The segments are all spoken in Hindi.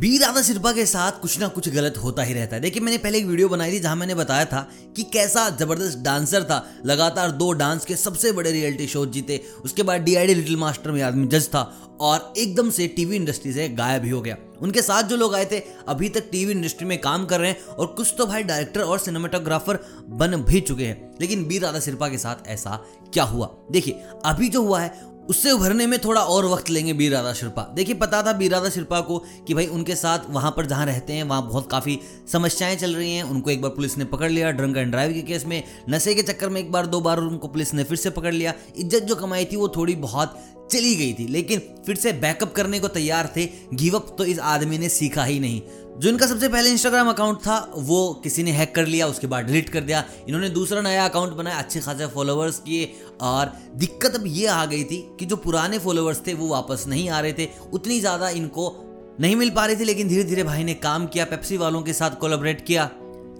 बी राधा शिल्पा के साथ कुछ ना कुछ गलत होता ही रहता है। देखिए, मैंने पहले एक वीडियो बनाई थी जहाँ मैंने बताया था कि कैसा ज़बरदस्त डांसर था। लगातार दो डांस के सबसे बड़े रियलिटी शो जीते, उसके बाद डीआईडी लिटिल मास्टर में आदमी जज था और एकदम से टीवी इंडस्ट्री से गायब ही हो गया। उनके साथ जो लोग आए थे, अभी तक टीवी इंडस्ट्री में काम कर रहे हैं और कुछ तो भाई डायरेक्टर और सिनेमाटोग्राफर बन भी चुके हैं। लेकिन बी राधा शिल्पा के साथ ऐसा क्या हुआ? देखिए, अभी जो हुआ है उससे उभरने में थोड़ा और वक्त लेंगे बी राधा शिल्पा देखिए, पता था बी राधा शिल्पा को कि भाई उनके साथ वहाँ पर जहाँ रहते हैं, वहाँ बहुत काफ़ी समस्याएँ चल रही हैं। उनको एक बार पुलिस ने पकड़ लिया, ड्रंक एंड ड्राइव के केस में। नशे के चक्कर में एक बार, दो बार उनको पुलिस ने फिर से पकड़ लिया। इज़्ज़त जो कमाई थी वो थोड़ी बहुत चली गई थी। लेकिन फिर से बैकअप करने को तैयार थे। गिवअप तो इस आदमी ने सीखा ही नहीं। जो इनका सबसे पहले इंस्टाग्राम अकाउंट था, वो किसी ने हैक कर लिया, उसके बाद डिलीट कर दिया। इन्होंने दूसरा नया अकाउंट बनाया, अच्छे खासे फॉलोअर्स किए। और दिक्कत अब ये आ गई थी कि जो पुराने फॉलोअर्स थे, वो वापस नहीं आ रहे थे। उतनी ज़्यादा इनको नहीं मिल पा रही थी, लेकिन धीरे धीरे भाई ने काम किया पेप्सी वालों के साथ कोलाबरेट किया।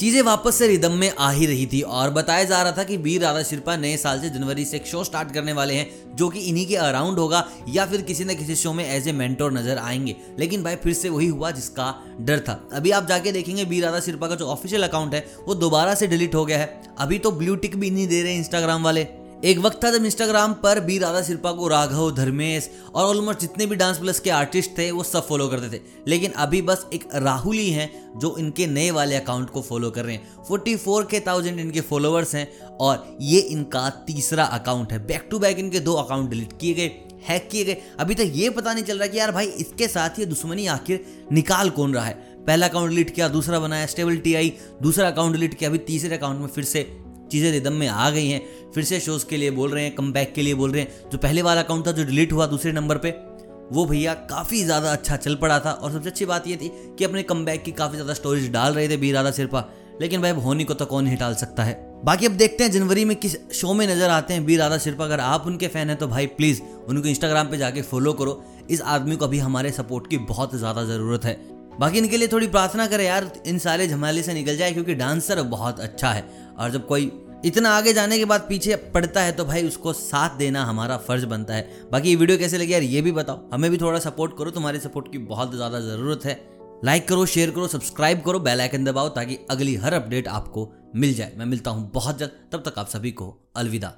चीज़ें वापस से रिदम में आ ही रही थी और बताया जा रहा था कि वीर राधा शिरपा नए साल से जनवरी से एक शो स्टार्ट करने वाले हैं, जो कि इन्हीं के अराउंड होगा या फिर किसी न किसी शो में एज ए मेंटोर नज़र आएँगे। लेकिन भाई, फिर से वही हुआ जिसका डर था। अभी आप जाके देखेंगे वीर राधा शिरपा का जो ऑफिशियल अकाउंट है, वो दोबारा से डिलीट हो गया है। अभी तो ब्लू टिक भी नहीं दे रहे इंस्टाग्राम वाले। एक वक्त था जब इंस्टाग्राम पर बी राधा शिल्पा को राघव, धर्मेश और ऑलमोस्ट जितने भी डांस प्लस के आर्टिस्ट थे, वो सब फॉलो करते थे। लेकिन अभी बस एक राहुल ही हैं जो इनके नए वाले अकाउंट को फॉलो कर रहे हैं। फोर्टी फोर के थाउज़ेंड इनके फॉलोअर्स हैं और ये इनका तीसरा अकाउंट है। बैक टू बैक इनके दो अकाउंट डिलीट किए गए हैक किए गए। अभी तक ये पता नहीं चल रहा कि यार भाई इसके साथ ये दुश्मनी आखिर निकाल कौन रहा है? पहला अकाउंट डिलीट किया, दूसरा बनाया स्टेबिलिटी आई दूसरा अकाउंट डिलीट किया, अभी तीसरे अकाउंट में फिर से चीज़ें रिदम में आ गई हैं, फिर से शोज़ के लिए बोल रहे हैं कम के लिए बोल रहे हैं। जो पहले वाला अकाउंट था, जो डिलीट हुआ दूसरे नंबर पर वो भैया काफ़ी ज़्यादा अच्छा चल पड़ा था और सबसे अच्छी बात ये थी कि अपने कम की काफ़ी ज़्यादा स्टोरीज डाल रहे थे बी राधा सिरपा, लेकिन भाई होनी को तो कौन ही टाल सकता है? बाकी अब देखते हैं जनवरी में किस शो में नज़र आते हैं बी राधा शिल्पा अगर आप उनके फ़ैन हैं तो भाई प्लीज़ उनको इंस्टाग्राम पे जाके फॉलो करो। इस आदमी को अभी हमारे सपोर्ट की बहुत ज़्यादा ज़रूरत है। बाकी इनके लिए थोड़ी प्रार्थना करें यार, इन सारे झमाले से निकल जाए, क्योंकि डांसर बहुत अच्छा है। और जब कोई इतना आगे जाने के बाद पीछे पड़ता है तो भाई उसको साथ देना हमारा फ़र्ज़ बनता है। बाकी ये वीडियो कैसे लगी यार, ये भी बताओ। हमें भी थोड़ा सपोर्ट करो, तुम्हारे सपोर्ट की बहुत ज़्यादा ज़रूरत है। लाइक करो शेयर करो सब्सक्राइब करो बेल आइकन दबाओ, ताकि अगली हर अपडेट आपको मिल जाए। मैं मिलता हूँ बहुत जल्द, तब तक आप सभी को अलविदा।